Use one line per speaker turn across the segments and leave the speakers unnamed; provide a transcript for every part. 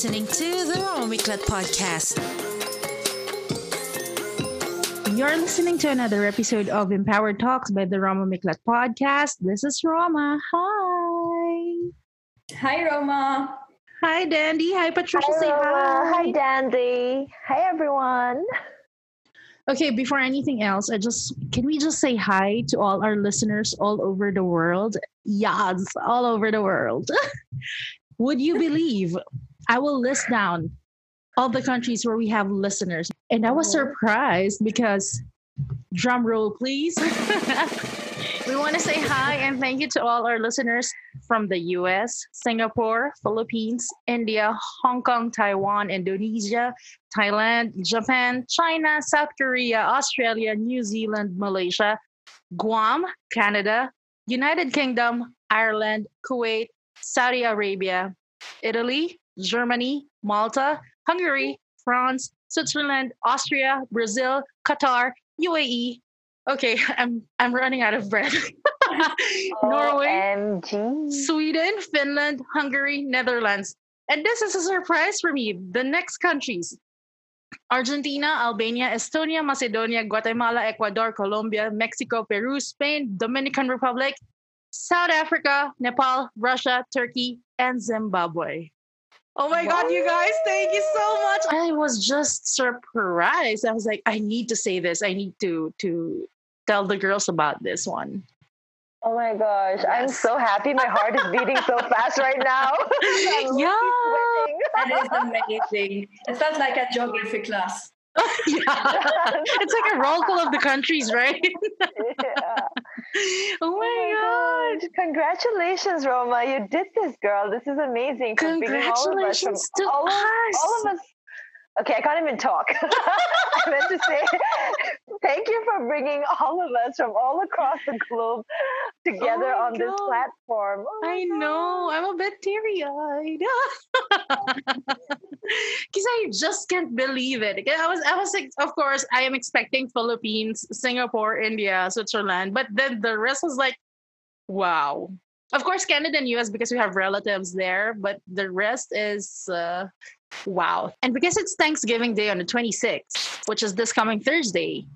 listening to the Roma Miklat podcast.
You're listening to another episode of Empowered Talks by the Roma Miklat podcast. This is Roma. Hi.
Hi, Roma.
Hi, Dandy. Hi, Patricia.
Hi,
Say hi.
Hi, Dandy. Hi, everyone.
Okay, before anything else, I just can we just say hi to all our listeners all over the world? Yes, all over the world. Would you believe I will list down all the countries where we have listeners? And I was
Oh.
surprised because drum roll, please. we want to say hi and thank you to all our listeners from the US, Singapore, Philippines, India, Hong Kong, Taiwan, Indonesia, Thailand, Japan, China, South Korea, Australia, New Zealand, Malaysia, Guam, Canada, United Kingdom, Ireland, Kuwait, Saudi Arabia, Italy, Germany, Malta, Hungary, France, Switzerland, Austria, Brazil, Qatar, UAE. Okay, I'm I'm running out of breath. Norway,
OMG.
Sweden, Finland, Hungary, Netherlands. And this is a surprise for me. The next countries Argentina, Albania, Estonia, Macedonia, Guatemala, Ecuador, Colombia, Mexico, Peru, Spain, Dominican Republic, South Africa, Nepal, Russia, Turkey, and Zimbabwe. Oh my God, you guys, thank you so much. I was just surprised. I was like, I need to say this. I need to to tell the girls about this one.
Oh my gosh, I'm so happy. My heart is beating so fast right now.
Yeah.
That is amazing. It felt like a geography class.
yeah. It's like a roll call of the countries, right?
Yeah.
oh my oh god.
gosh. Congratulations, Roma. You did this, girl. This is amazing. Bringing all
Congratulations to
all of,
us.
all of us. Okay, I can't even talk. I meant to say thank you for bringing all of us from all across the globe together oh
my
on this platform. Oh
I know. I'm a bit teary eyed. Because I just can't believe it. I was, I was of course, I am expecting Philippines, Singapore, India, Switzerland, but then the rest was like, wow. Of course, Canada and US because we have relatives there, but the rest is uh, wow. And because it's Thanksgiving Day on the 26th, which is this coming Thursday,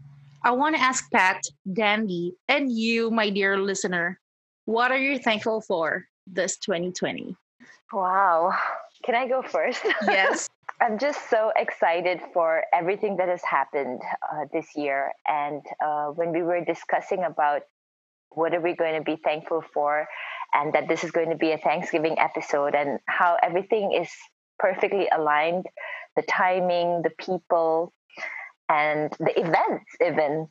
I want to ask Pat, Dandy, and you, my dear listener, what are you thankful for this 2020?
Wow. Can I go first?
Yes.
I'm just so excited for everything that has happened uh, this year. And uh, when we were discussing about what are we going to be thankful for, and that this is going to be a Thanksgiving episode, and how everything is perfectly aligned the timing, the people, and the events, even.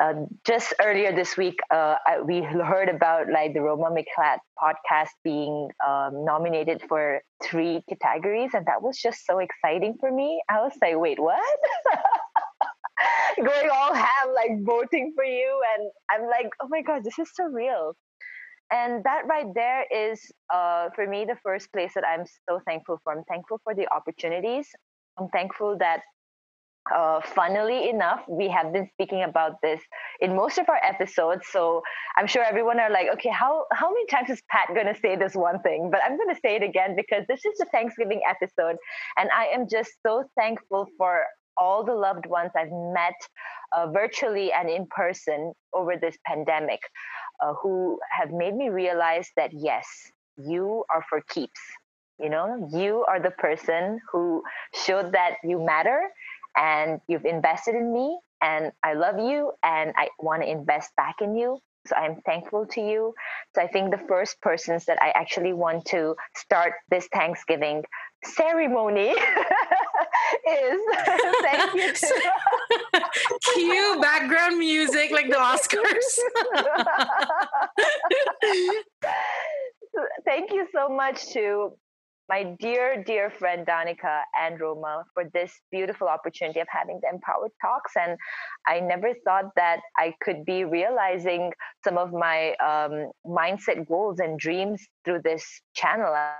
Uh, just earlier this week, uh, we heard about like the Roma Miklat podcast being um, nominated for three categories, and that was just so exciting for me. I was like, "Wait, what?" Going all ham, like voting for you, and I'm like, "Oh my god, this is surreal." And that right there is, uh, for me, the first place that I'm so thankful for. I'm thankful for the opportunities. I'm thankful that uh, funnily enough, we have been speaking about this in most of our episodes. So I'm sure everyone are like, okay, how how many times is Pat going to say this one thing? But I'm going to say it again because this is the Thanksgiving episode, and I am just so thankful for all the loved ones I've met uh, virtually and in person over this pandemic, uh, who have made me realize that yes, you are for keeps. You know, you are the person who showed that you matter and you've invested in me and I love you and I want to invest back in you. So I'm thankful to you. So I think the first persons that I actually want to start this Thanksgiving ceremony is thank you to
Cue background music like the Oscars.
thank you so much to my dear, dear friend Danica and Roma for this beautiful opportunity of having the Empowered Talks. And I never thought that I could be realizing some of my um, mindset goals and dreams through this channel. I,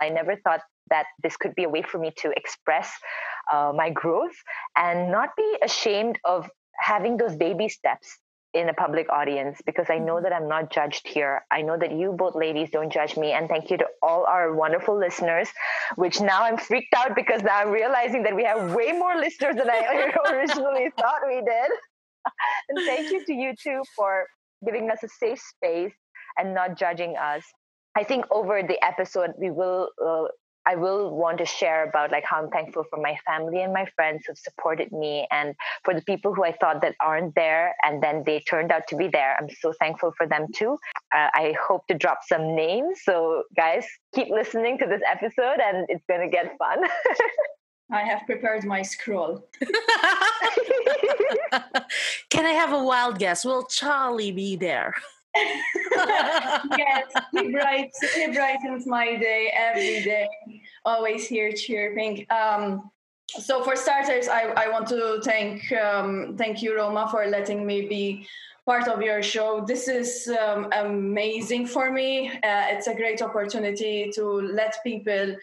I never thought that this could be a way for me to express uh, my growth and not be ashamed of having those baby steps in a public audience because I know that I'm not judged here. I know that you both ladies don't judge me. And thank you to all our wonderful listeners, which now I'm freaked out because now I'm realizing that we have way more listeners than I originally thought we did. and thank you to you too for giving us a safe space and not judging us. I think over the episode, we will uh, I will want to share about like how I'm thankful for my family and my friends who've supported me and for the people who I thought that aren't there and then they turned out to be there. I'm so thankful for them too. Uh, I hope to drop some names. So guys, keep listening to this episode and it's going to get fun.
I have prepared my scroll.
Can I have a wild guess? Will Charlie be there?
yes, he brightens, he brightens my day every day. Always here chirping. Um, so for starters, I, I want to thank um, thank you, Roma, for letting me be part of your show. This is um, amazing for me. Uh, it's a great opportunity to let people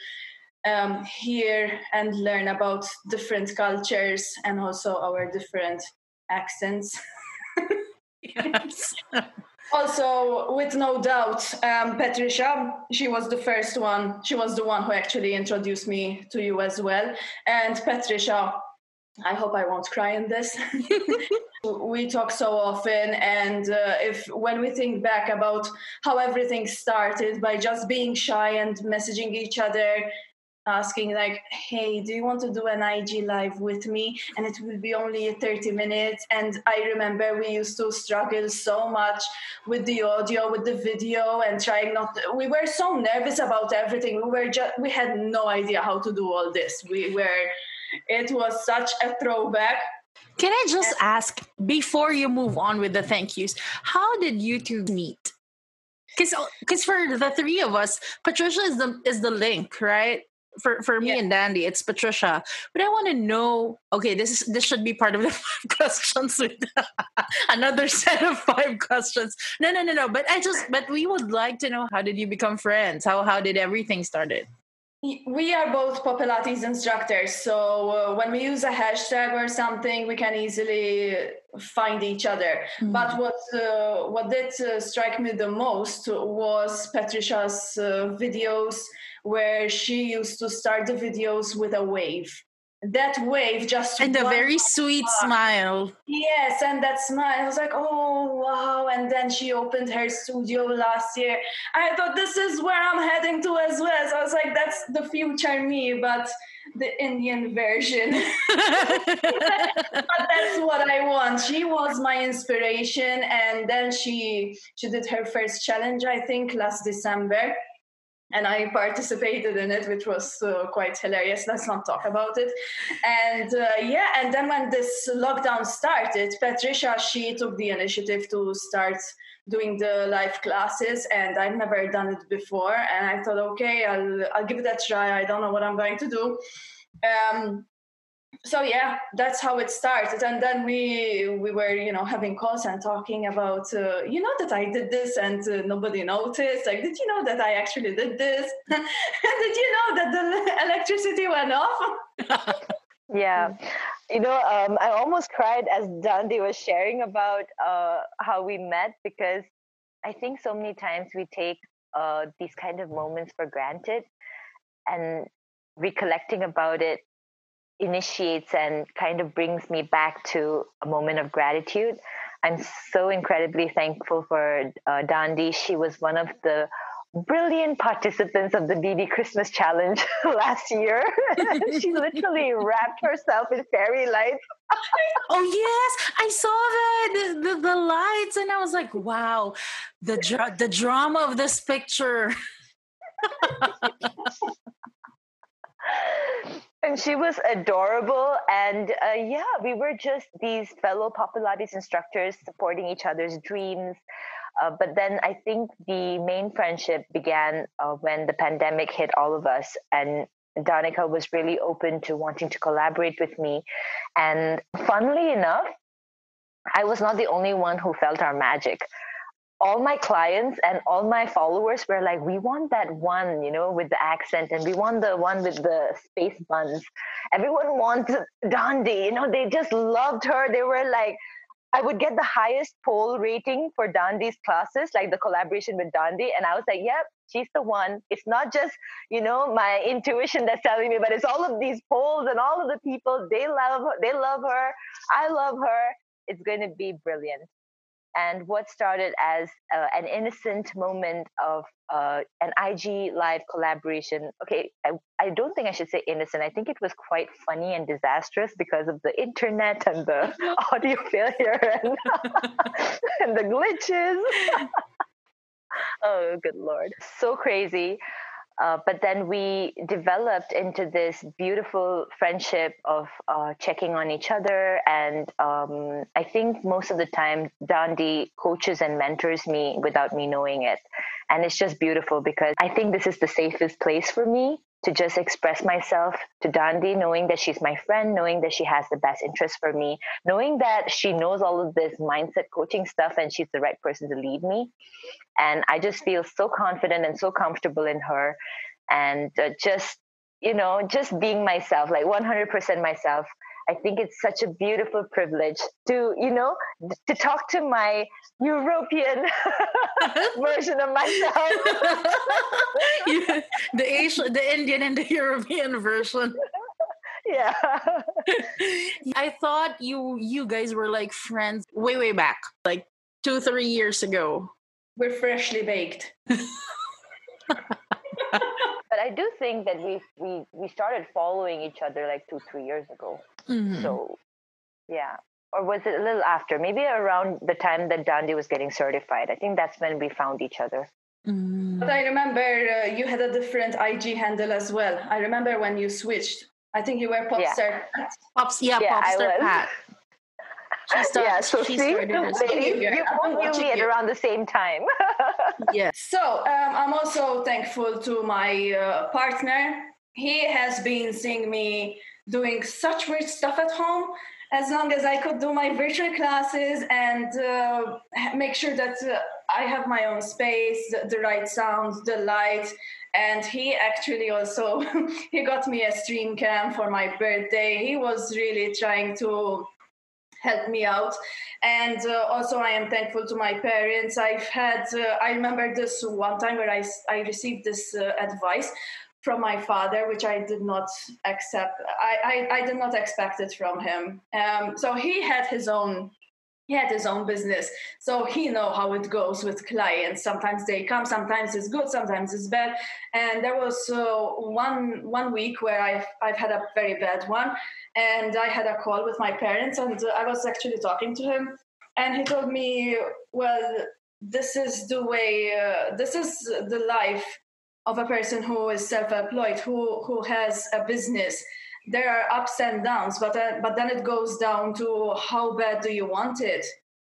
um, hear and learn about different cultures and also our different accents. also with no doubt um, patricia she was the first one she was the one who actually introduced me to you as well. And patricia i hope i won't cry in this. We talk so often and uh, if when we think back about how everything started by just being shy and messaging each other asking like hey do you want to do an ig live with me? And it will be only 30 minutes. And i remember we used to struggle so much with the audio with the video and trying not to, we were so nervous about everything. We were just we had no idea how to do all this. We were it was such a throwback.
Can i just and, ask before you move on with the thank yous how did you two meet? Because because for the three of us patricia is the is the link right for for me yeah. and Dandy, it's Patricia. But I want to know. Okay, this is this should be part of the five questions with another set of five questions. No, no, no, no. But I just but we would like to know how did you become friends? How how did everything started?
We are both Pilates instructors, so uh, when we use a hashtag or something, we can easily find each other. Mm-hmm. But what uh, what did uh, strike me the most was Patricia's uh, videos where she used to start the videos with a wave. That wave just
and a very sweet smile.
Yes and that smile i was like oh wow. And then she opened her studio last year. I thought this is where i'm heading to as well. So i was like that's the future me but the indian version. But that's what i want. She was my inspiration and then she she did her first challenge i think last december and I participated in it, which was uh, quite hilarious. Let's not talk about it. And uh, yeah, and then when this lockdown started, Patricia she took the initiative to start doing the live classes, and I've never done it before. And I thought, okay, I'll I'll give it a try. I don't know what I'm going to do. Um, so yeah that's how it started and then we we were you know having calls and talking about uh, you know that i did this and uh, nobody noticed. Like did you know that i actually did this? Did you know that the electricity went off?
Yeah. You know um, i almost cried as Dandy was sharing about uh, how we met because i think so many times we take uh, these kind of moments for granted and recollecting about it initiates and kind of brings me back to a moment of gratitude. I'm so incredibly thankful for uh, Dandy. She was one of the brilliant participants of the DD Christmas Challenge last year. she literally wrapped herself in fairy lights.
oh yes, I saw that the, the, the, lights, and I was like, "Wow, the dra- the drama of this picture."
And she was adorable. And uh, yeah we were just these fellow Pilates instructors supporting each other's dreams. Uh, but then i think the main friendship began uh, when the pandemic hit all of us. And danica was really open to wanting to collaborate with me. And funnily enough i was not the only one who felt our magic all my clients and all my followers were like, we want that one, you know, with the accent, and we want the one with the space buns. Everyone wants Dandy, you know, they just loved her. They were like, I would get the highest poll rating for Dandi's classes, like the collaboration with Dandi. And I was like, yep, she's the one. It's not just, you know, my intuition that's telling me, but it's all of these polls and all of the people. They love her. They love her. I love her. It's going to be brilliant and what started as uh, an innocent moment of uh, an IG live collaboration. Okay, I, I don't think I should say innocent. I think it was quite funny and disastrous because of the internet and the audio failure and, and the glitches. oh, good lord. So crazy. Uh, but then we developed into this beautiful friendship of uh, checking on each other. And um, I think most of the time, Dandi coaches and mentors me without me knowing it. And it's just beautiful because I think this is the safest place for me to just express myself to Dandi, knowing that she's my friend, knowing that she has the best interest for me, knowing that she knows all of this mindset coaching stuff and she's the right person to lead me. And I just feel so confident and so comfortable in her. And uh, just, you know, just being myself, like 100% myself. I think it's such a beautiful privilege to, you know, to talk to my European version of myself.
the Asian, the Indian, and the European version.
Yeah.
I thought you you guys were like friends way way back, like two three years ago.
We're freshly baked.
But I do think that we we we started following each other like two three years ago. Mm-hmm. So yeah, or was it a little after? Maybe around the time that Dandi was getting certified. I think that's when we found each other.
Mm. But I remember uh, you had a different IG handle as well. I remember when you switched. I think you were Popstar.
Yeah. Pops, yeah, yeah Popstar Pat.
She started, yeah, so she see, started you, you both knew me at around the same time.
yes. So um, I'm also thankful to my uh, partner. He has been seeing me doing such weird stuff at home as long as I could do my virtual classes and uh, make sure that uh, I have my own space, the, the, right sound, the light. And he actually also he got me a stream cam for my birthday. He was really trying to help me out. And uh, also i am thankful to my parents. I've had uh, i remember this one time where i, I received this uh, advice from my father which i did not accept i, I, I did not expect it from him. Um, so he had his own he had his own business. So he know how it goes with clients. Sometimes they come sometimes it's good sometimes it's bad. And there was uh, one one week where I've, I've had a very bad one and i had a call with my parents and i was actually talking to him. And he told me well this is the way uh, this is the life of a person who is self-employed who who has a business there are ups and downs, but uh, but then it goes down to how bad do you want it?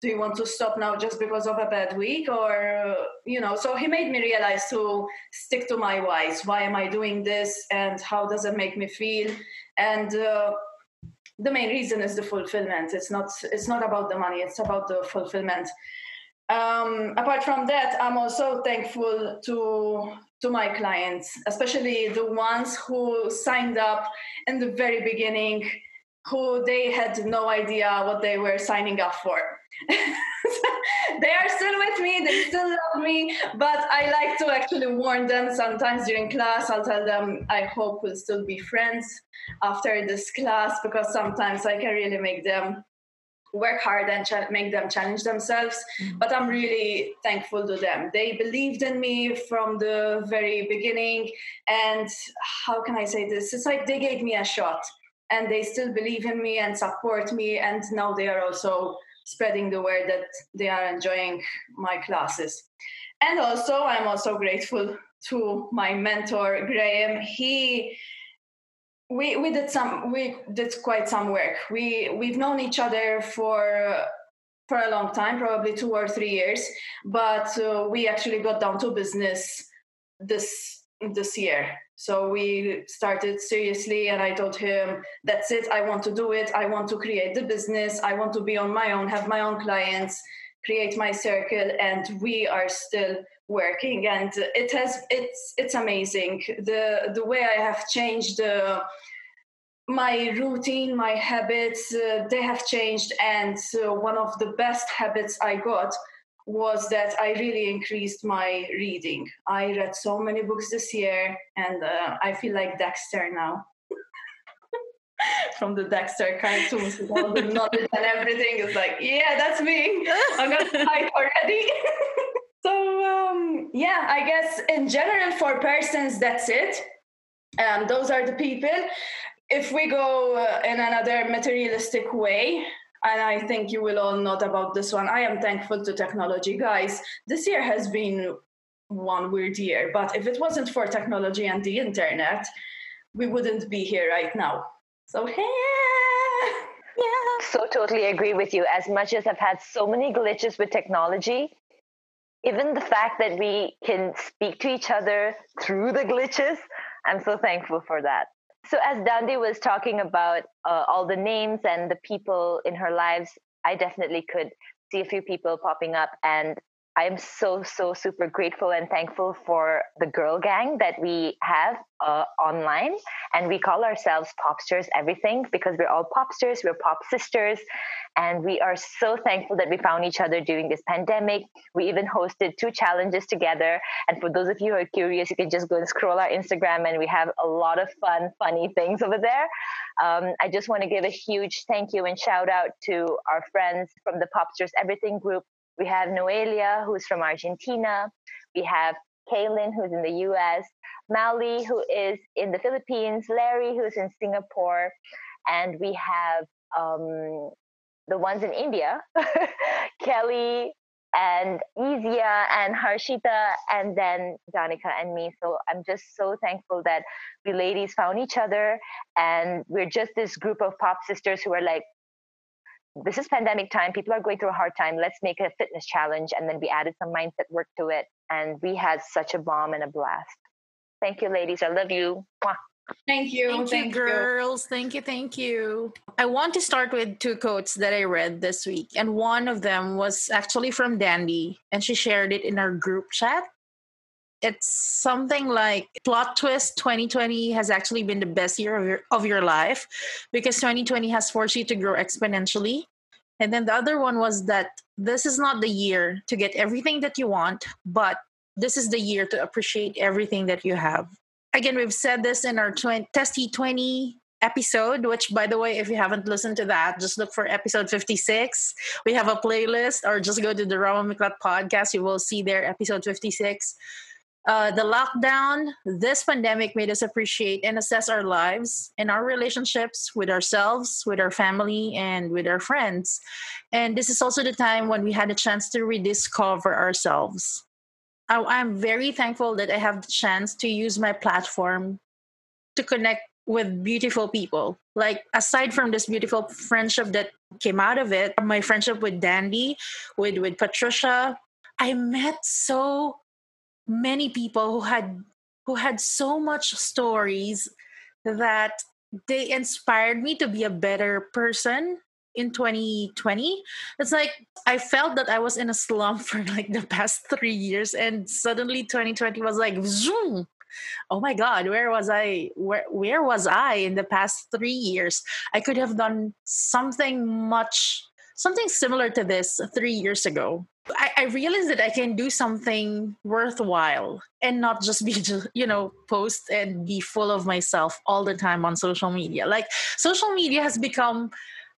Do you want to stop now just because of a bad week, or you know? So he made me realize to stick to my whys. Why am I doing this, and how does it make me feel? And uh, the main reason is the fulfillment. It's not it's not about the money. It's about the fulfillment. Um, apart from that, I'm also thankful to to my clients, especially the ones who signed up in the very beginning, who they had no idea what they were signing up for. they are still with me, they still love me, but I like to actually warn them sometimes during class. I'll tell them, I hope we'll still be friends after this class because sometimes I can really make them work hard and ch- make them challenge themselves. Mm-hmm. But I'm really thankful to them. They believed in me from the very beginning. And how can I say this? It's like they gave me a shot and they still believe in me and support me. And now they are also spreading the word that they are enjoying my classes. And also, I'm also grateful to my mentor, Graham. He we we did some we did quite some work. We we've known each other for for a long time probably two or three years but uh, we actually got down to business this this year. So we started seriously and i told him that's it. I want to do it. I want to create the business. I want to be on my own have my own clients create my circle and we are still working and it has it's it's amazing the the way i have changed the my routine, my habits, uh, they have changed. And uh, one of the best habits I got was that I really increased my reading. I read so many books this year, and uh, I feel like Dexter now. From the Dexter cartoons with all the knowledge and everything, it's like, yeah, that's me. I'm gonna fight already. so um, yeah, I guess in general for persons, that's it. Um, those are the people. If we go uh, in another materialistic way, and I think you will all know about this one. I am thankful to technology, guys. This year has been one weird year, but if it wasn't for technology and the internet, we wouldn't be here right now. So, hey,
yeah. So, totally agree with you. As much as I've had so many glitches with technology, even the fact that we can speak to each other through the glitches, I'm so thankful for that. So, as Dandi was talking about uh, all the names and the people in her lives, I definitely could see a few people popping up. And I'm so, so super grateful and thankful for the girl gang that we have uh, online. And we call ourselves Popsters Everything because we're all popsters, we're pop sisters. And we are so thankful that we found each other during this pandemic. We even hosted two challenges together. And for those of you who are curious, you can just go and scroll our Instagram, and we have a lot of fun, funny things over there. Um, I just want to give a huge thank you and shout out to our friends from the Popsters Everything group we have Noelia, who's from Argentina. We have Kaylin, who's in the US. Mali, who is in the Philippines. Larry, who's in Singapore. And we have um, the ones in India Kelly and Izia and Harshita, and then Danica and me. So I'm just so thankful that we ladies found each other, and we're just this group of pop sisters who are like, this is pandemic time. People are going through a hard time. Let's make a fitness challenge. And then we added some mindset work to it. And we had such a bomb and a blast. Thank you, ladies. I love you. Mwah.
Thank you.
Thank, thank you, girls. You. Thank you. Thank you. I want to start with two quotes that I read this week. And one of them was actually from Dandy, and she shared it in our group chat it's something like plot twist 2020 has actually been the best year of your, of your life because 2020 has forced you to grow exponentially and then the other one was that this is not the year to get everything that you want but this is the year to appreciate everything that you have. Again we've said this in our 20, testy 20 episode which by the way if you haven't listened to that just look for episode 56 we have a playlist or just go to the Roma Miklat podcast. You will see there episode 56 uh, the lockdown, this pandemic made us appreciate and assess our lives and our relationships with ourselves, with our family, and with our friends. And this is also the time when we had a chance to rediscover ourselves. I, I'm very thankful that I have the chance to use my platform to connect with beautiful people. Like aside from this beautiful friendship that came out of it, my friendship with Dandy, with with Patricia, I met so many people who had who had so much stories that they inspired me to be a better person in 2020 it's like i felt that i was in a slump for like the past three years and suddenly 2020 was like zoom! Oh my god where was i where where was i in the past three years? I could have done something much something similar to this three years ago I, I realized that I can do something worthwhile and not just be, just, you know, post and be full of myself all the time on social media. Like, social media has become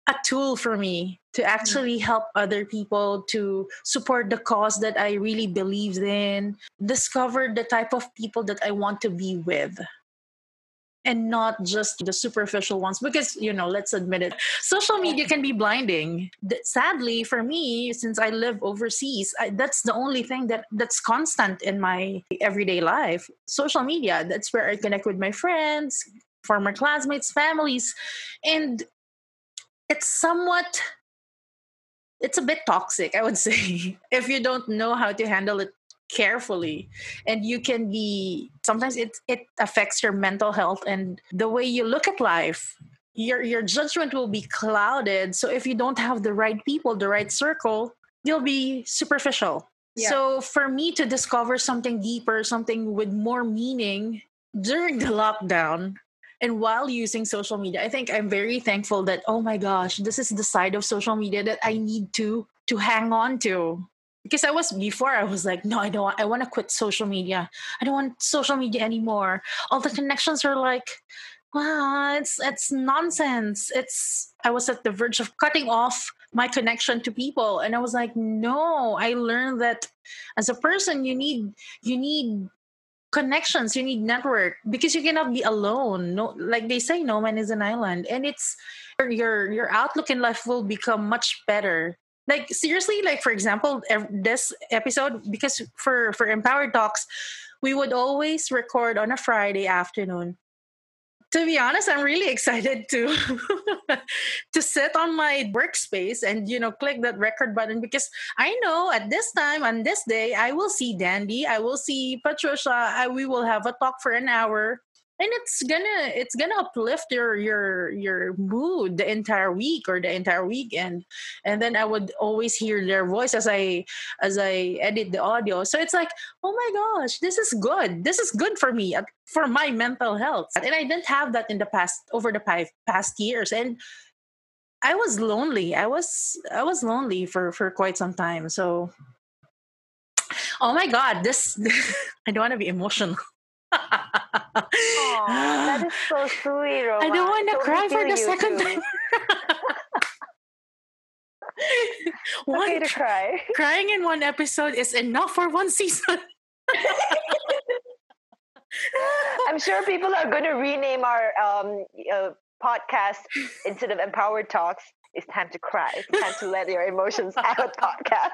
a tool for me to mm. actually help other people to support the cause that I really believe in, discover the type of people that I want to be with and not just the superficial ones because you know let's admit it social media can be blinding. Sadly for me since i live overseas I, that's the only thing that that's constant in my everyday life. Social media that's where i connect with my friends former classmates families and it's somewhat it's a bit toxic i would say if you don't know how to handle it carefully. And you can be sometimes it it affects your mental health and the way you look at life. Your your judgment will be clouded. So if you don't have the right people the right circle you'll be superficial. Yeah. so for me to discover something deeper something with more meaning during the lockdown and while using social media i think i'm very thankful that oh my gosh this is the side of social media that i need to to hang on to because i was before i was like no i don't want, i want to quit social media. I don't want social media anymore. All the connections are like wow it's it's nonsense. It's i was at the verge of cutting off my connection to people. And i was like no i learned that as a person you need you need connections you need network because you cannot be alone. No like they say no man is an island. And it's your your outlook in life will become much better like seriously like for example this episode because for for empowered talks we would always record on a friday afternoon. To be honest, I'm really excited to to sit on my workspace and you know click that record button because I know at this time on this day I will see Dandy, I will see Patricia, I, we will have a talk for an hour and it's gonna it's gonna uplift your your your mood the entire week or the entire weekend. And then i would always hear their voice as i as i edit the audio. So it's like oh my gosh this is good. This is good for me uh, for my mental health. And i didn't have that in the past over the past years. And i was lonely. I was i was lonely for for quite some time. So oh my god this i don't want to be emotional
that is so sweet, Roma.
I don't want to cry for the second time.
one, okay to cry.
Crying in one episode is enough for one season.
I'm sure people are going to rename our um, uh, podcast instead of Empowered Talks. It's time to cry. It's time to let your emotions out podcast.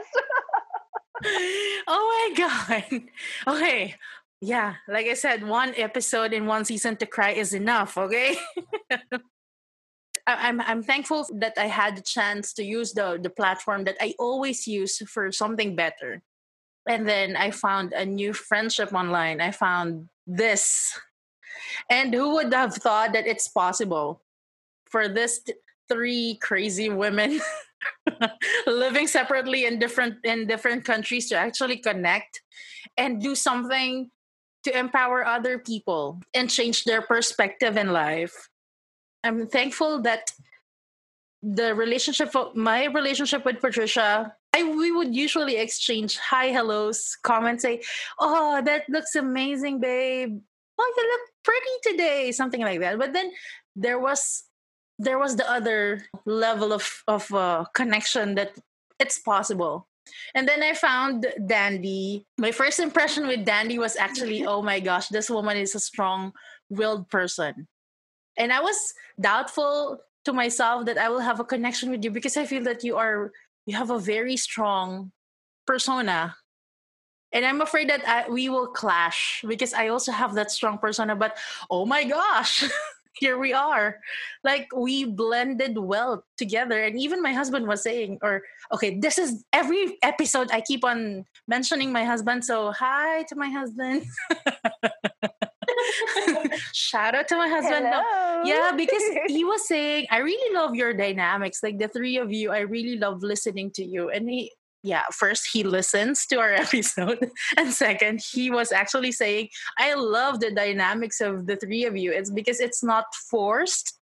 oh my god. Okay, yeah, like I said, one episode in one season to cry is enough, okay? I'm I'm thankful that I had the chance to use the the platform that I always use for something better. And then I found a new friendship online. I found this. And who would have thought that it's possible for this three crazy women living separately in different in different countries to actually connect and do something to empower other people and change their perspective in life. I'm thankful that the relationship, my relationship with Patricia, I, we would usually exchange hi, hellos, comments, say, "Oh, that looks amazing, babe. Oh, you look pretty today," something like that. But then there was there was the other level of of uh, connection that it's possible and then I found Dandy. My first impression with Dandy was actually, oh my gosh, this woman is a strong willed person. And I was doubtful to myself that I will have a connection with you because I feel that you are you have a very strong persona. And I'm afraid that I, we will clash because I also have that strong persona. But oh my gosh, here we are. Like we blended well together. And even my husband was saying or okay this is every episode i keep on mentioning my husband. So hi to my husband. Shout out to my husband.
Hello.
yeah because he was saying i really love your dynamics. Like the three of you i really love listening to you. And he yeah, first he listens to our episode, and second, he was actually saying, I love the dynamics of the three of you. It's because it's not forced.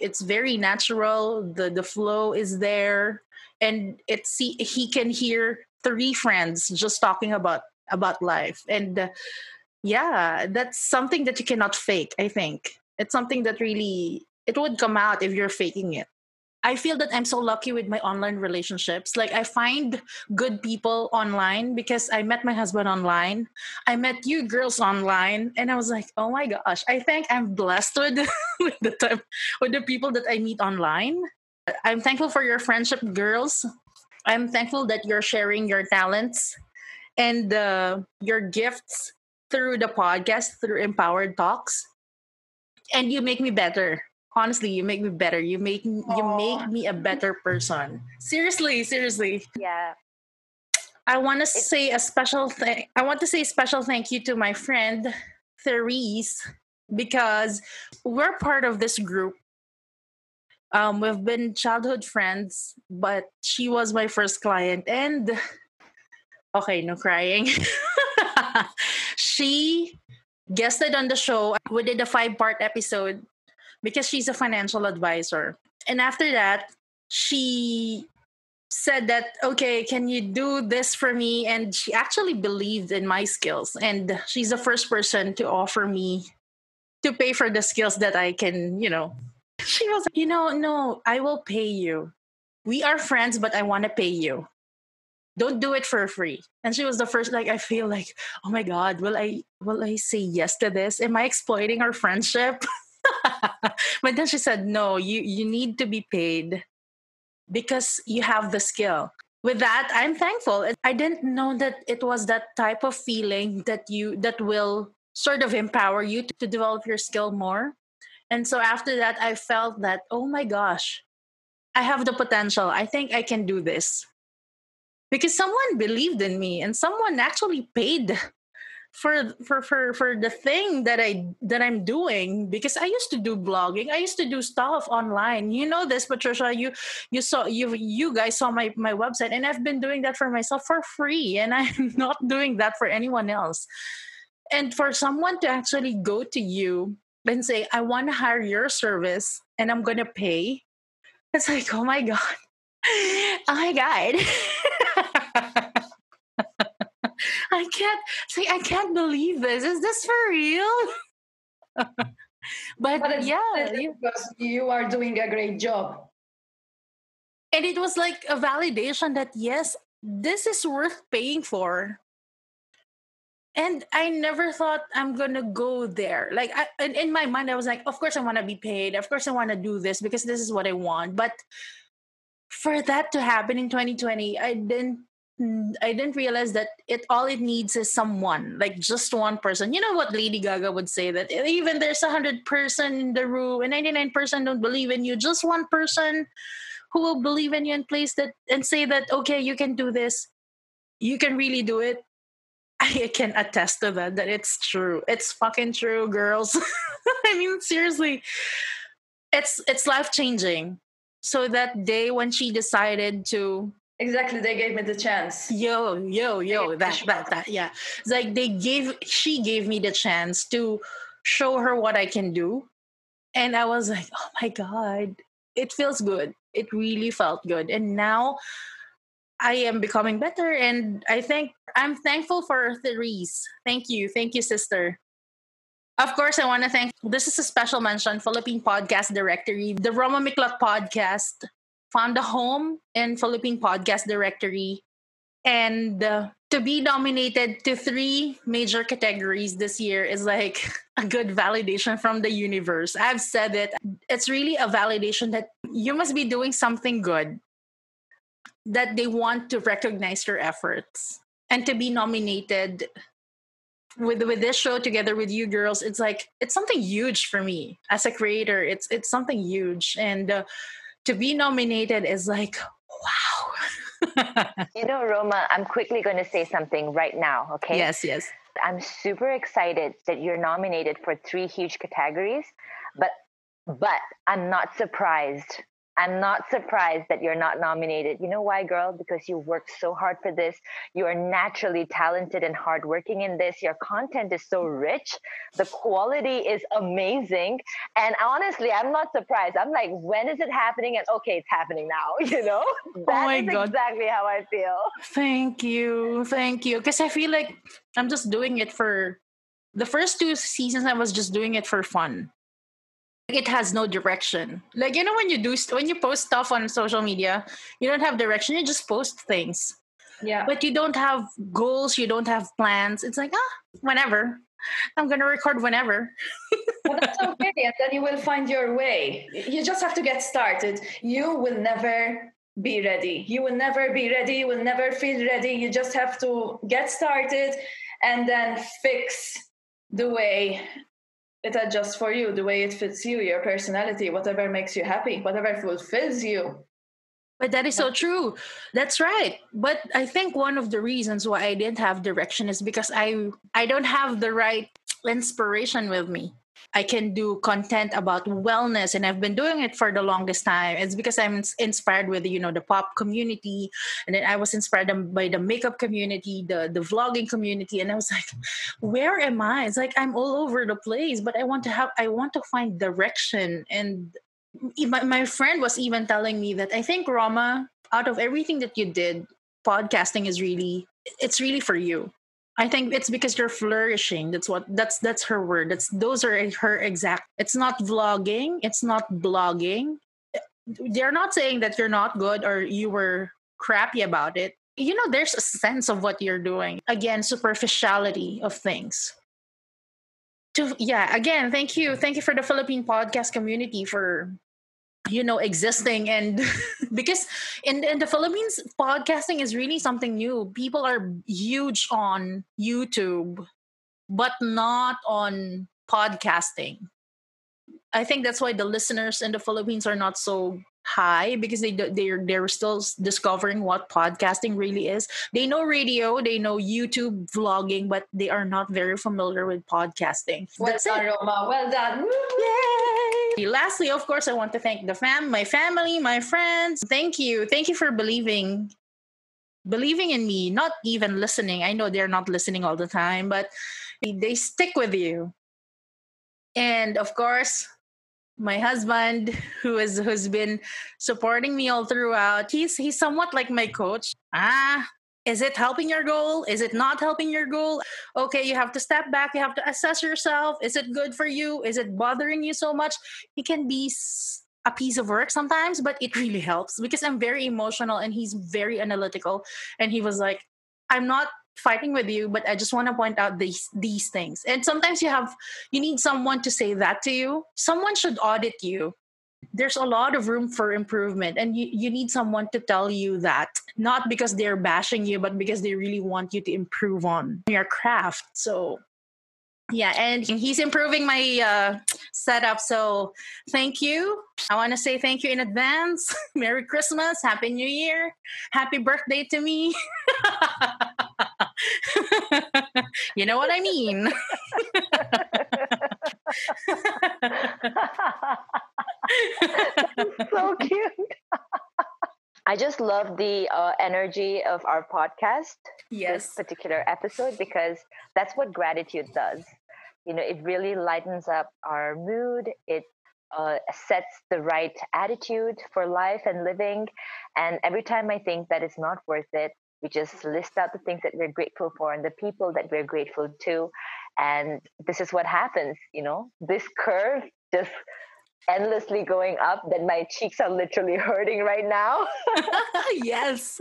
It's very natural. The the flow is there. And it's he, he can hear three friends just talking about about life. And uh, yeah, that's something that you cannot fake, I think. It's something that really it would come out if you're faking it. I feel that I'm so lucky with my online relationships. Like I find good people online because I met my husband online. I met you girls online and I was like, "Oh my gosh, I think I'm blessed with with the time with the people that I meet online." I'm thankful for your friendship, girls. I'm thankful that you're sharing your talents and uh, your gifts through the podcast, through Empowered Talks. And you make me better honestly you make me better. You make you make me a better person. Seriously seriously.
Yeah.
I want to say a special thing i want to say a special thank you to my friend therese because we're part of this group. Um, we've been childhood friends but she was my first client and okay no crying. She guested on the show. We did a five part episode because she's a financial advisor. And after that, she said that okay can you do this for me? And she actually believed in my skills. And she's the first person to offer me to pay for the skills that i can you know. She was you know no i will pay you. We are friends but i want to pay you. Don't do it for free. And she was the first like i feel like oh my god will i will i say yes to this? Am i exploiting our friendship but then she said no you you need to be paid because you have the skill. With that i'm thankful i didn't know that it was that type of feeling that you that will sort of empower you to, to develop your skill more. And so after that i felt that oh my gosh i have the potential. I think i can do this. Because someone believed in me and someone actually paid for for for for the thing that I that I'm doing because I used to do blogging. I used to do stuff online. You know this, Patricia. You you saw you you guys saw my my website, and I've been doing that for myself for free, and I'm not doing that for anyone else. And for someone to actually go to you and say, "I want to hire your service, and I'm gonna pay," it's like, oh my god, oh my god. I can't say I can't believe this. Is this for real? but,
but
yeah,
because you are doing a great job.
And it was like a validation that yes, this is worth paying for. And I never thought I'm gonna go there. Like I, in, in my mind, I was like, of course I want to be paid. Of course I want to do this because this is what I want. But for that to happen in 2020, I didn't Mm, I didn't realize that it all it needs is someone, like just one person. You know what Lady Gaga would say that even there's a hundred person in the room and 99 percent don't believe in you, just one person who will believe in you and place that and say that okay, you can do this, you can really do it. I can attest to that that it's true. It's fucking true, girls. I mean, seriously, it's it's life changing. So that day when she decided to
Exactly, they gave me the chance.
Yo, yo, yo, that, that, that, yeah. It's like they gave, she gave me the chance to show her what I can do. And I was like, oh my God, it feels good. It really felt good. And now I am becoming better. And I think I'm thankful for Therese. Thank you. Thank you, sister. Of course, I want to thank this is a special mention Philippine Podcast Directory, the Roma Miklat Podcast, found a home in Philippine Podcast Directory, and uh, to be nominated to three major categories this year is like a good validation from the universe. I've said it. It's really a validation that you must be doing something good, that they want to recognize your efforts. And to be nominated with with this show together with you girls, it's like it's something huge for me as a creator. It's it's something huge, and uh, to be nominated is like, wow.
you know, Roma, I'm quickly going to say something right now, okay?
Yes, yes.
I'm super excited that you're nominated for three huge categories, but but I'm not surprised I'm not surprised that you're not nominated. You know why, girl? Because you worked so hard for this. You are naturally talented and hardworking in this. Your content is so rich. The quality is amazing. And honestly, I'm not surprised. I'm like, when is it happening? And okay, it's happening now. You know,
oh that oh
is God. exactly how I feel.
Thank you, thank you. Because I feel like I'm just doing it for the first two seasons. I was just doing it for fun it has no direction. Like you know when you do when you post stuff on social media, you don't have direction. You just post things.
Yeah.
But you don't have goals. You don't have plans. It's like ah, whenever. I'm gonna record whenever.
but that's okay, and then you will find your way. You just have to get started. You will never be ready. You will never be ready. You will never feel ready. You just have to get started and then fix the way it adjusts for you the way it fits you, your personality, whatever makes you happy, whatever fulfills you.
But that is so true. That's right. But I think one of the reasons why I didn't have direction is because I I don't have the right inspiration with me. I can do content about wellness and I've been doing it for the longest time. It's because I'm inspired with you know the pop community and then I was inspired um, by the makeup community, the the vlogging community and I was like where am I? It's like I'm all over the place but I want to have I want to find direction and my, my friend was even telling me that I think Roma out of everything that you did podcasting is really it's really for you I think it's because you're flourishing. That's what that's that's her word. That's those are her exact. It's not vlogging. It's not blogging. They're not saying that you're not good or you were crappy about it. You know, there's a sense of what you're doing. Again, superficiality of things. To yeah, again, thank you, thank you for the Philippine podcast community for you know existing and because in in the Philippines podcasting is really something new people are huge on YouTube but not on podcasting I think that's why the listeners in the Philippines are not so high because they they're they're still discovering what podcasting really is. They know radio, they know YouTube vlogging, but they are not very familiar with podcasting.
Well That's done, it. Roma. Well done.
Yay! Lastly, of course, I want to thank the fam, my family, my friends. Thank you, thank you for believing believing in me not even listening. I know they're not listening all the time but they stick with you. And of course my husband who is who's been supporting me all throughout he's he's somewhat like my coach. Ah is it helping your goal? Is it not helping your goal? Okay you have to step back you have to assess yourself. Is it good for you? Is it bothering you so much? It can be a piece of work sometimes but it really helps because i'm very emotional and he's very analytical. And he was like i'm not fighting with you but i just want to point out these these things. And sometimes you have you need someone to say that to you. Someone should audit you there's a lot of room for improvement and you, you need someone to tell you that not because they're bashing you but because they really want you to improve on your craft. So yeah and he's improving my uh, setup. So thank you. I want to say thank you in advance. Merry christmas happy new year happy birthday to me. You know what I mean.
so cute. I just love the uh, energy of our podcast.
Yes.
This particular episode because that's what gratitude does. You know, it really lightens up our mood. It uh, sets the right attitude for life and living. And every time I think that it's not worth it, we just list out the things that we're grateful for and the people that we're grateful to and this is what happens you know this curve just endlessly going up that my cheeks are literally hurting right now.
Yes.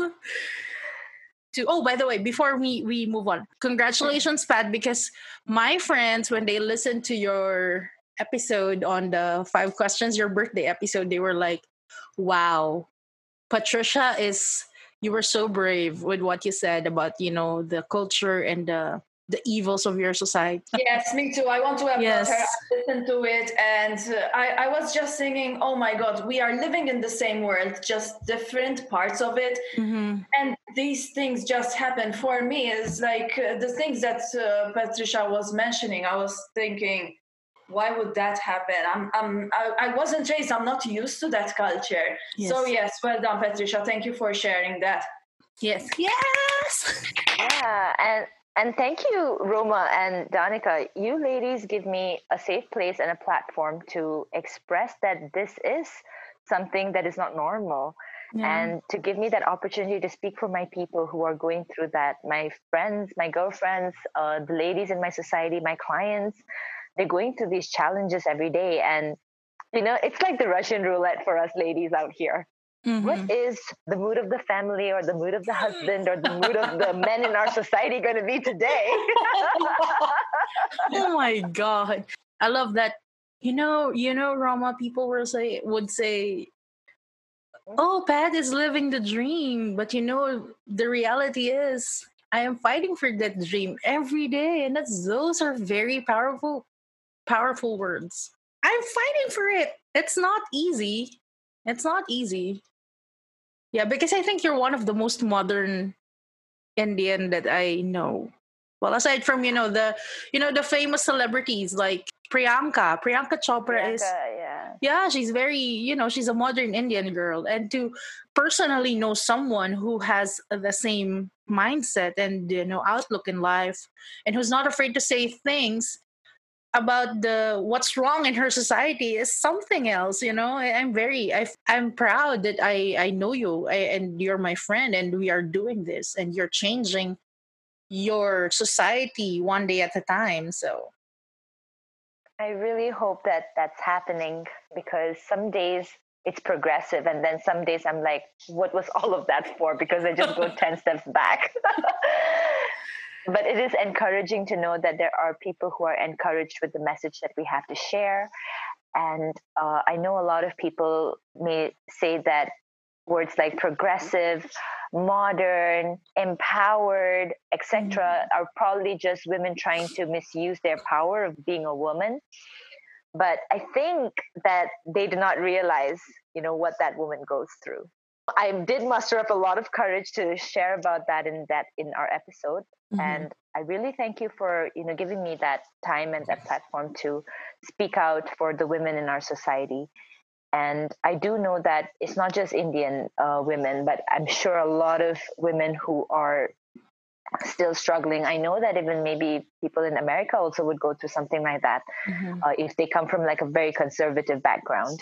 To oh by the way before we we move on congratulations pat because my friends when they listened to your episode on the five questions your birthday episode they were like wow patricia is you were so brave with what you said about you know the culture and the the evils of your society.
Yes, me too. I want to have yes. her listen to it, and uh, I, I was just thinking, oh my God, we are living in the same world, just different parts of it, mm-hmm. and these things just happen. For me, is like uh, the things that uh, Patricia was mentioning. I was thinking, why would that happen i'm, I'm I, I, wasn't raised i'm not used to that culture yes. so yes well done patricia thank you for sharing that
yes yes
yeah and and thank you roma and danica. You ladies give me a safe place and a platform to express that this is something that is not normal. Yeah. and to give me that opportunity to speak for my people who are going through that. My friends my girlfriends uh, the ladies in my society my clients they're going through these challenges every day. And you know it's like the russian roulette for us ladies out here mm-hmm. what is the mood of the family or the mood of the husband or the mood of the men in our society going to be today
oh my god i love that you know you know Roma, people will say would say oh pat is living the dream but you know the reality is I am fighting for that dream every day, and that's those are very powerful powerful words. I'm fighting for it. It's not easy. It's not easy. Yeah, because I think you're one of the most modern Indian that I know. Well, aside from you know the you know the famous celebrities like Priyanka. Priyanka Chopra
Priyanka,
is
yeah.
yeah, she's very, you know, she's a modern Indian girl. And to personally know someone who has the same mindset and you know outlook in life and who's not afraid to say things about the what's wrong in her society is something else you know I, i'm very I, i'm proud that i i know you I, and you're my friend and we are doing this and you're changing your society one day at a time so
I really hope that that's happening because some days it's progressive and then some days I'm like, what was all of that for? Because I just go 10 steps back. but it is encouraging to know that there are people who are encouraged with the message that we have to share. And uh, I know a lot of people may say that words like progressive, modern, empowered, etc., are probably just women trying to misuse their power of being a woman. But I think that they do not realize, you know, what that woman goes through. I did muster up a lot of courage to share about that in that in our episode,
Mhm.
and I really thank you for you know giving me that time and that platform to speak out for the women in our society. And I do know that it's not just Indian uh, women, but I'm sure a lot of women who are still struggling. I know that even maybe people in America also would go through something like that
Mhm.
uh, if they come from like a very conservative background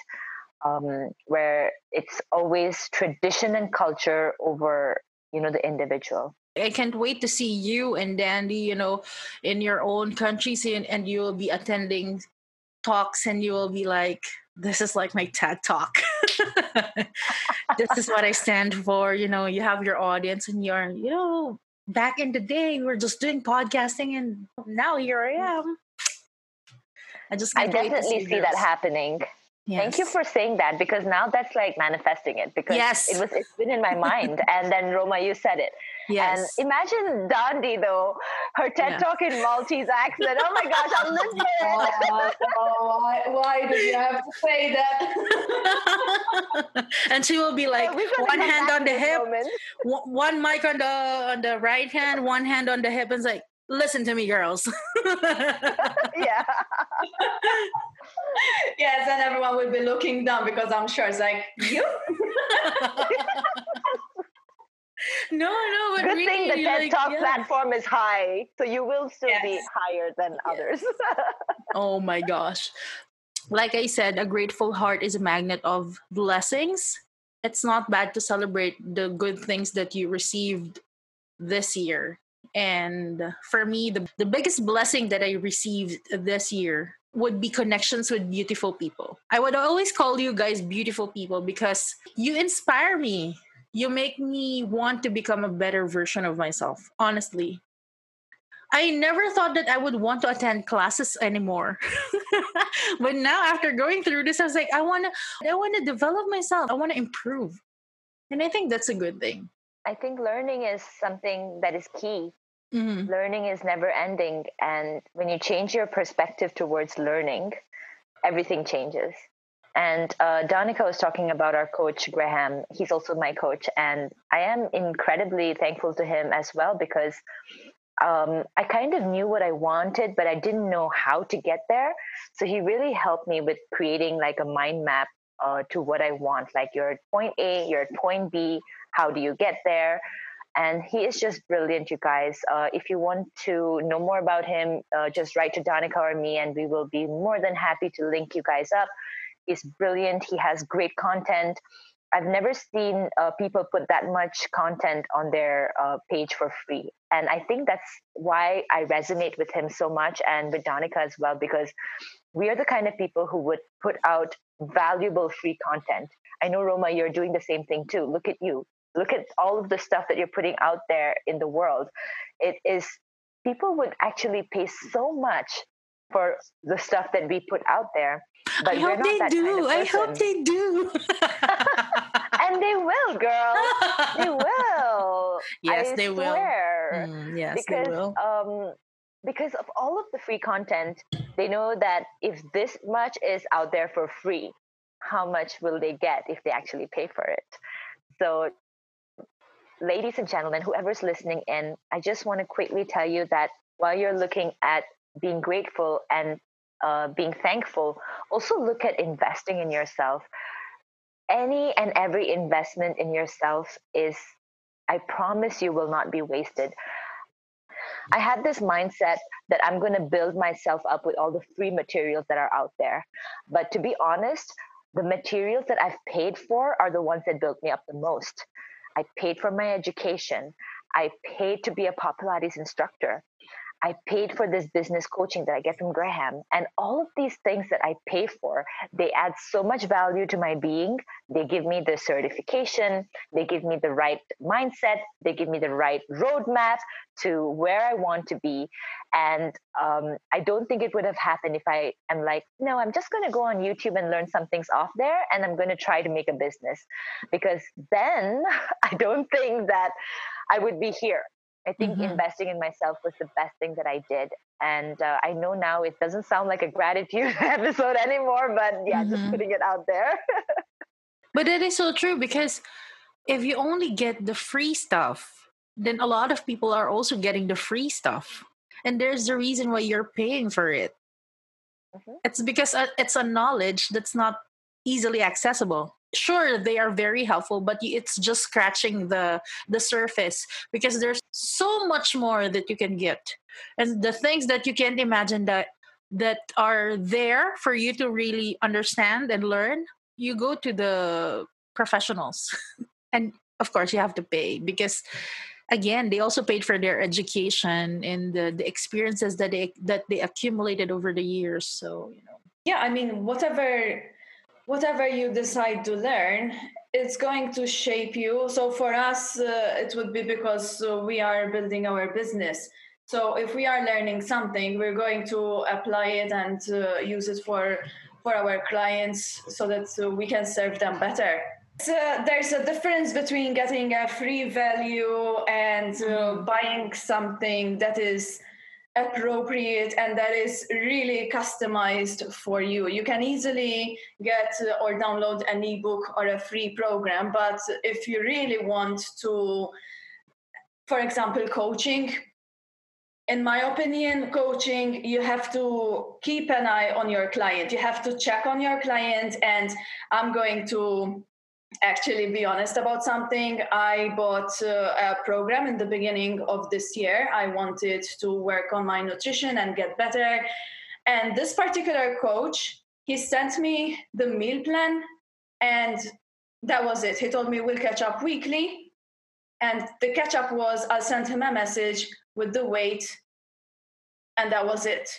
um, where it's always tradition and culture over you know the individual
I can't wait to see you and Dandy, you know, in your own countries and, and you will be attending talks and you will be like, this is like my TED talk. this is what I stand for. You know, you have your audience and you're, you know, back in the day, we were just doing podcasting and now here I am. I just
i
can't wait to
definitely see that
this.
Happen thank you for saying that because now that's like manifesting it because
Yes.
it was it's been in my mind and then roma you said it
Yes.
and imagine Dandi though her TED talk in Maltese accent. Oh my gosh, I'll it.
Oh, oh, why, why did you have to say that?
and she will be like
We've got to
one hand on the hip
moment.
one one mic on the on the right hand, one hand on the hip, and it's like, listen to me, girls.
Yeah.
yes, and everyone will be looking down because I'm sure it's like, you?
no, no, but
Good
really,
thing the TED
like,
Talk
yeah.
platform is high, so you will still be higher than others.
Oh my gosh. Like I said, a grateful heart is a magnet of blessings. It's not bad to celebrate the good things that you received this year. And for me, the, the biggest blessing that I received this year would be connections with beautiful people. I would always call you guys beautiful people because you inspire me. You make me want to become a better version of myself, honestly. I never thought that I would want to attend classes anymore. but now after going through this, I was like, I wanna I wanna develop myself. I wanna improve. And I think that's a good thing.
I think learning is something that is key.
Mhm.
Learning is never ending. And when you change your perspective towards learning, everything changes. And uh, was talking about our coach, Graham. He's also my coach. And I am incredibly thankful to him as well because um, I kind of knew what I wanted, but I didn't know how to get there. So he really helped me with creating like a mind map uh, to what I want. Like you're at point A, you're at point B. How do you get there? And he is just brilliant, you guys. Uh, if you want to know more about him, uh, just write to Danica or me, and we will be more than happy to link you guys up. He's brilliant. He has great content. I've never seen uh, people put that much content on their uh, page for free. And I think that's why I resonate with him so much and with Danica as well, because we are the kind of people who would put out valuable free content. I know, Roma, you're doing the same thing too. Look at you. Look at all of the stuff that you're putting out there in the world. It is, people would actually pay so much for the stuff that we put out there. But
I
we're
hope
not
they
that
do.
kind of
I hope they do.
and they will, girl. They will.
Yes,
I
they will. Mm, yes,
because
they will.
um because of all of the free content, they know that if this much is out there for free, how much will they get if they actually pay for it? So ladies and gentlemen, whoever's listening in, I just want to quickly tell you that while you're looking at being grateful and uh, being thankful, also look at investing in yourself. Any and every investment in yourself is, I promise you, will not be wasted. I had this mindset that I'm going to build myself up with all the free materials that are out there. But to be honest, the materials that I've paid for are the ones that built me up the most. I paid for my education. I paid to be a Pilates instructor. I paid for this business coaching that I get from Graham. And all of these things that I pay for, they add so much value to my being. They give me the certification, they give me the right mindset, they give me the right roadmap to where I want to be. And um, I don't think it would have happened if I am like, no, I'm just going to go on YouTube and learn some things off there and I'm going to try to make a business. Because then I don't think that I would be here I think mm-hmm. investing in myself was the best thing that I did. And uh, I know now it doesn't sound like a gratitude episode anymore, but yeah, mm-hmm. just putting it out there.
but it is so true because if you only get the free stuff, then a lot of people are also getting the free stuff. And there's the reason why you're paying for it. Mm-hmm. It's because uh, it's a knowledge that's not easily accessible sure they are very helpful but it's just scratching the the surface because there's so much more that you can get. And the things that you can't imagine that that are there for you to really understand and learn you go to the professionals. And of course you have to pay because again they also paid for their education and the, the experiences that they that they accumulated over the years. So you know.
Yeah i mean whatever whatever you decide to learn it's going to shape you. So for us uh, it would be because uh, we are building our business. So if we are learning something we're going to apply it and uh, use it for for our clients so that uh, we can serve them better. So there's a difference between getting a free value and uh, mm-hmm. buying something that is appropriate and that is really customized for you. You can easily get uh, or download an ebook or a free program, but if you really want to, for example, coaching, in my opinion, coaching, you have to keep an eye on your client. You have to check on your client, and I'm going to actually be honest about something. I bought uh, a program in the beginning of this year. I wanted to work on my nutrition and get better. And this particular coach, he sent me the meal plan, and that was it. He told me we'll catch up weekly. And the catch up was I'll send him a message with the weight, and that was it.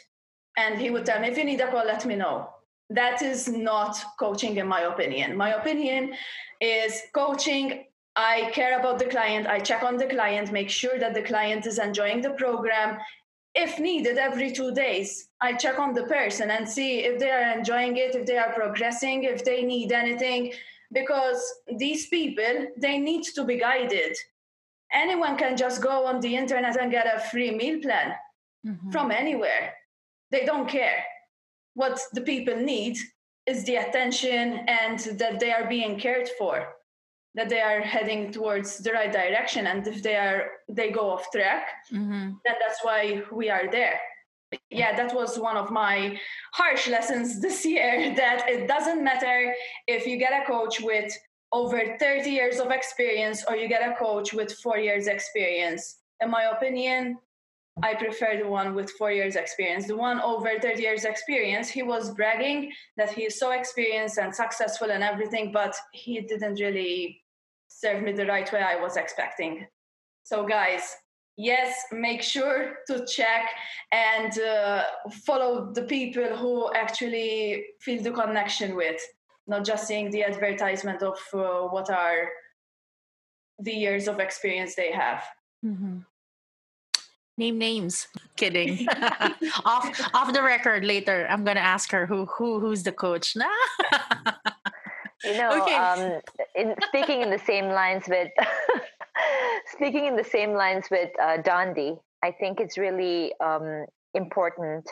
And he would tell me, if you need a call, let me know that is not coaching in my opinion. My opinion is coaching i care about the client i check on the client make sure that the client is enjoying the program. If needed every two days i check on the person and see if they are enjoying it if they are progressing if they need anything because these people they need to be guided. Anyone can just go on the internet and get a free meal plan mm-hmm. from anywhere. They don't care what the people need is the attention and that they are being cared for that they are heading towards the right direction and if they are they go off track mm-hmm. then that's why we are there yeah that was one of my harsh lessons this year that it doesn't matter if you get a coach with over 30 years of experience or you get a coach with 4 years experience in my opinion I prefer the one with four years experience. The one over 30 years experience, he was bragging that he is so experienced and successful and everything, but he didn't really serve me the right way I was expecting. So, guys, yes, make sure to check and uh, follow the people who actually feel the connection with, not just seeing the advertisement of uh, what are the years of experience they have.
Mm-hmm. Name names. Kidding. off off the record later. I'm gonna ask her who who who's the coach.
you know, okay. um, in speaking in the same lines with speaking in the same lines with uh, Dondi, I think it's really um, important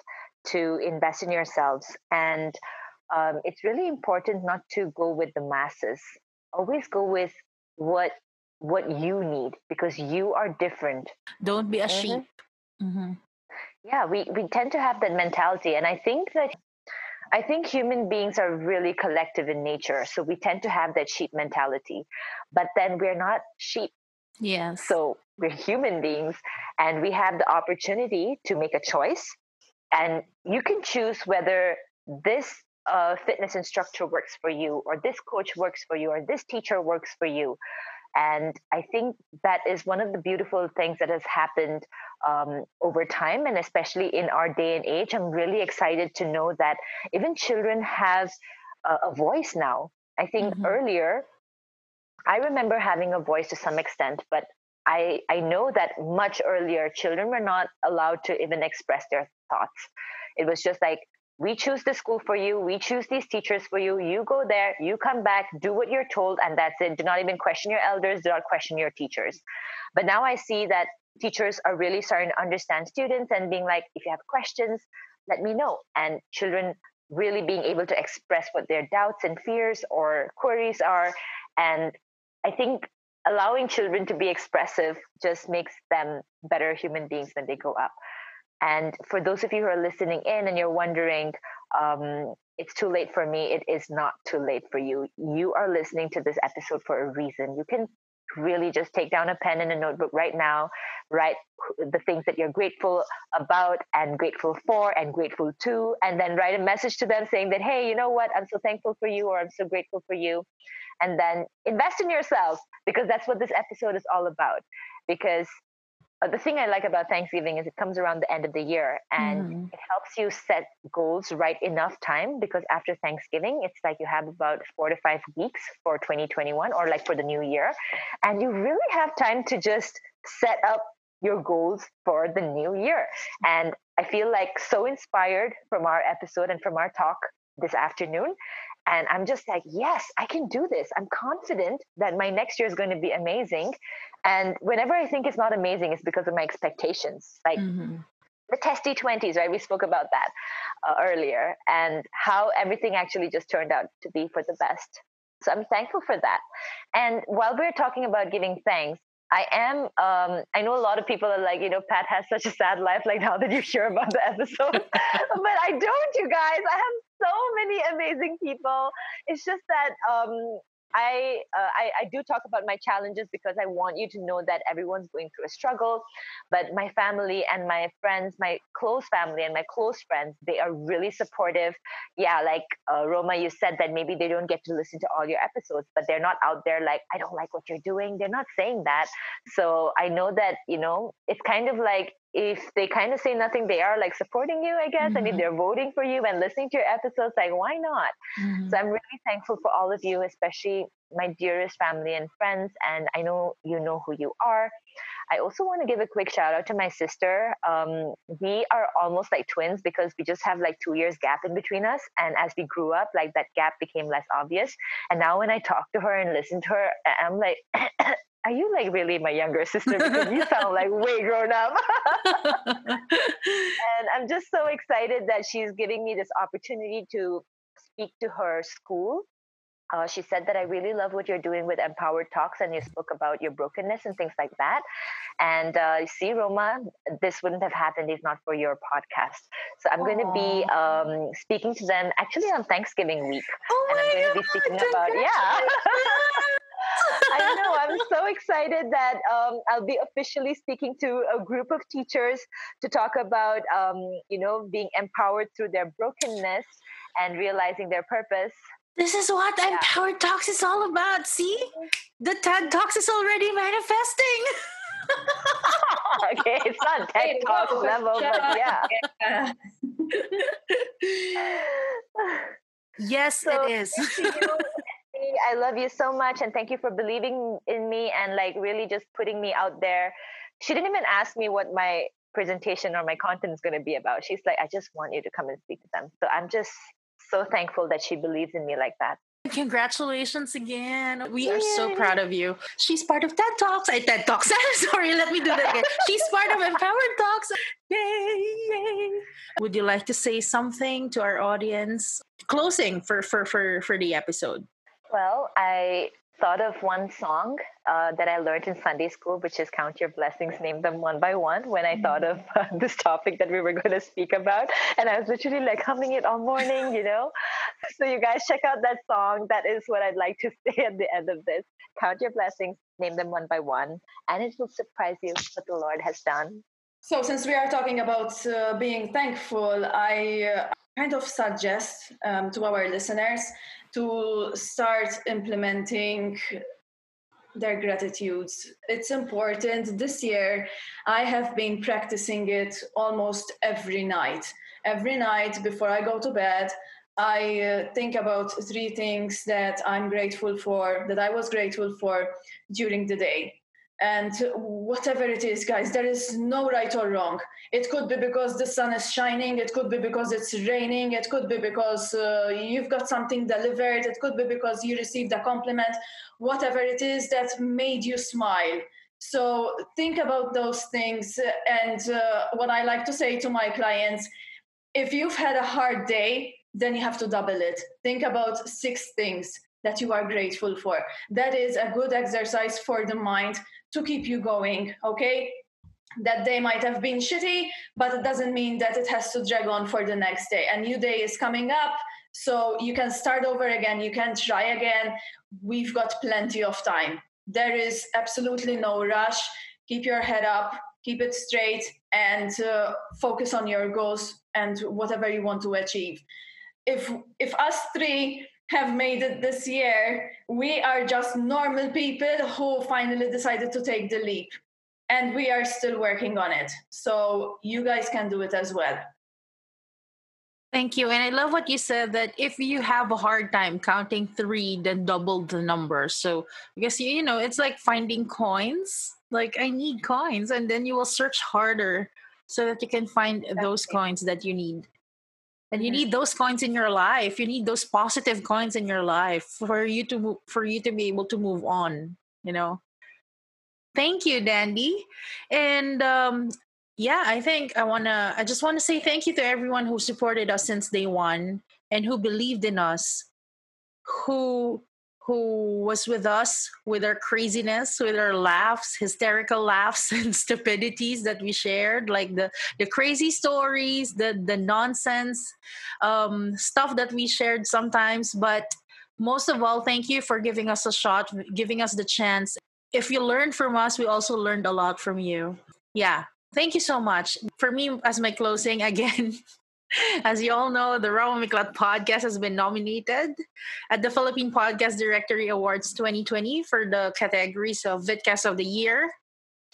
to invest in yourselves, and um, it's really important not to go with the masses. Always go with what what you need because you are different.
Don't be a mm-hmm. sheep. Mm-hmm.
Yeah, we, we tend to have that mentality. And I think that I think human beings are really collective in nature. So we tend to have that sheep mentality. But then we're not sheep.
Yes.
So we're human beings and we have the opportunity to make a choice. And you can choose whether this uh, fitness instructor works for you, or this coach works for you, or this teacher works for you. And I think that is one of the beautiful things that has happened um, over time, and especially in our day and age. I'm really excited to know that even children have a, a voice now. I think mm-hmm. earlier, I remember having a voice to some extent, but I, I know that much earlier, children were not allowed to even express their thoughts. It was just like, we choose the school for you. We choose these teachers for you. You go there. You come back. Do what you're told and that's it. Do not even question your elders. Do not question your teachers. But now i see that teachers are really starting to understand students and being like if you have questions let me know. And children really being able to express what their doubts and fears or queries are. And i think allowing children to be expressive just makes them better human beings when they grow up and for those of you who are listening in and you're wondering, um, it's too late for me, it is not too late for you. You are listening to this episode for a reason. You can really just take down a pen and a notebook right now, write the things that you're grateful about and grateful for and grateful to, and then write a message to them saying that, hey, you know what, I'm so thankful for you or I'm so grateful for you. And then invest in yourself because that's what this episode is all about. Because the thing I like about Thanksgiving is it comes around the end of the year and mm. it helps you set goals right enough time because after Thanksgiving, it's like you have about four to five weeks for 2021 or like for the new year. And you really have time to just set up your goals for the new year. And I feel like so inspired from our episode and from our talk this afternoon. And I'm just like, yes, I can do this. I'm confident that my next year is going to be amazing. And whenever I think it's not amazing, it's because of my expectations. Like mm-hmm. the testy 20s, right? We spoke about that uh, earlier and how everything actually just turned out to be for the best. So I'm thankful for that. And while we're talking about giving thanks, I am. Um, I know a lot of people are like, you know, Pat has such a sad life. Like now that you hear about the episode, but I don't. You guys, I have so many amazing people. It's just that um, I, uh, I, I do talk about my challenges because I want you to know that everyone's going through a struggle. But my family and my friends, my close family and my close friends, they are really supportive. Yeah, like uh, Roma, you said that maybe they don't get to listen to all your episodes, but they're not out there like I don't like what you're doing. They're not saying that. So I know that you know it's kind of like if they kind of say nothing, they are like supporting you, I guess. Mm-hmm. I mean, they're voting for you and listening to your episodes. Like, why not? Mm-hmm. So I'm really thankful for all of you, especially my dearest family and friends. And I know you know who you are. I also want to give a quick shout out to my sister. Um, we are almost like twins because we just have like two years gap in between us. And as we grew up, like that gap became less obvious. And now when I talk to her and listen to her, I'm like, are you like really my younger sister? Because you sound like way grown up. and I'm just so excited that she's giving me this opportunity to speak to her school. Uh, she said that I really love what you're doing with Empowered Talks, and you spoke about your brokenness and things like that. And uh, see, Roma, this wouldn't have happened if not for your podcast. So I'm Aww. going to be um, speaking to them actually on Thanksgiving week,
oh
and I'm going
God,
to be speaking about yeah. I know. I'm so excited that um, I'll be officially speaking to a group of teachers to talk about, um, you know, being empowered through their brokenness and realizing their purpose.
This is what yeah. Empowered Talks is all about. See, the TED Talks is already manifesting.
okay, it's not TED Talks level, but yeah.
yes, so, it is.
I love you so much and thank you for believing in me and like really just putting me out there. She didn't even ask me what my presentation or my content is going to be about. She's like, I just want you to come and speak to them. So I'm just so thankful that she believes in me like that.
Congratulations again. We are so proud of you. She's part of TED Talks. I TED Talks. I'm Sorry, let me do that again. She's part of Empowered Talks. Yay, yay. Would you like to say something to our audience? Closing for for for for the episode.
Well, I thought of one song uh, that I learned in Sunday school, which is Count Your Blessings, Name Them One by One, when I thought of uh, this topic that we were going to speak about. And I was literally like humming it all morning, you know? So, you guys check out that song. That is what I'd like to say at the end of this. Count your blessings, name them one by one, and it will surprise you what the Lord has done.
So, since we are talking about uh, being thankful, I uh, kind of suggest um, to our listeners to start implementing their gratitudes. It's important. This year, I have been practicing it almost every night. Every night before I go to bed, I uh, think about three things that I'm grateful for, that I was grateful for during the day. And whatever it is, guys, there is no right or wrong. It could be because the sun is shining, it could be because it's raining, it could be because uh, you've got something delivered, it could be because you received a compliment, whatever it is that made you smile. So think about those things. And uh, what I like to say to my clients if you've had a hard day, then you have to double it. Think about six things that you are grateful for. That is a good exercise for the mind to keep you going, okay? That day might have been shitty, but it doesn't mean that it has to drag on for the next day. A new day is coming up, so you can start over again, you can try again. We've got plenty of time. There is absolutely no rush. Keep your head up, keep it straight, and uh, focus on your goals and whatever you want to achieve if if us three have made it this year, we are just normal people who finally decided to take the leap. And we are still working on it. So you guys can do it as well.
Thank you. And I love what you said that if you have a hard time counting three, then double the number. So I guess, you know, it's like finding coins. Like I need coins, and then you will search harder so that you can find those coins that you need and you need those coins in your life. You need those positive coins in your life for you to move, for you to be able to move on you know? Thank you dandy. And um yeah i think i want to i just want to say thank you to everyone who supported us since day one and who believed in us who who was with us with our craziness, with our laughs, hysterical laughs and stupidities that we shared, like the the crazy stories, the the nonsense um, stuff that we shared sometimes. But most of all, thank you for giving us a shot, giving us the chance. If you learned from us, we also learned a lot from you. Yeah, thank you so much. For me, as my closing again. As you all know, the Roma Miklat podcast has been nominated at the Philippine Podcast Directory Awards 2020 for the categories of Vidcast of the Year,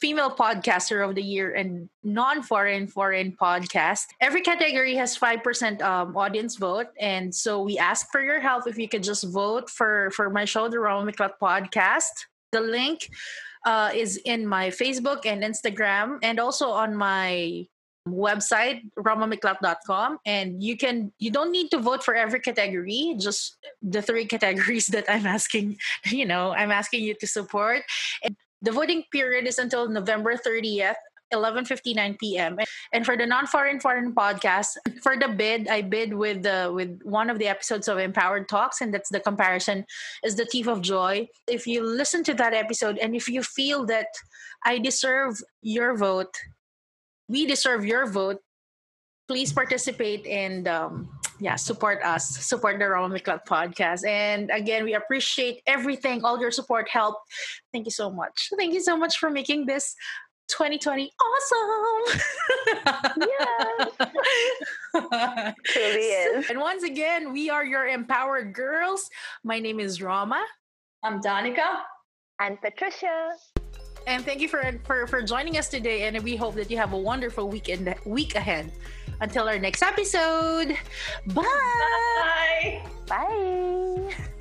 Female Podcaster of the Year, and Non-Foreign Foreign Podcast. Every category has 5% um, audience vote. And so we ask for your help if you could just vote for, for my show, the Roma Miklat podcast. The link uh, is in my Facebook and Instagram and also on my website romamiklat.com and you can you don't need to vote for every category just the three categories that i'm asking you know i'm asking you to support and the voting period is until november 30th 11:59 p.m. And for the non-foreign foreign podcast, for the bid, I bid with the with one of the episodes of Empowered Talks, and that's the comparison is the Thief of Joy. If you listen to that episode, and if you feel that I deserve your vote, we deserve your vote. Please participate and um, yeah, support us, support the Roma Miklat podcast. And again, we appreciate everything, all your support, help. Thank you so much. Thank you so much for making this 2020 awesome.
yeah. Truly is.
And once again, we are your empowered girls. My name is Roma.
I'm Danica.
And Patricia.
And thank you for, for for joining us today. And we hope that you have a wonderful weekend week ahead. Until our next episode. Bye.
Bye.
Bye.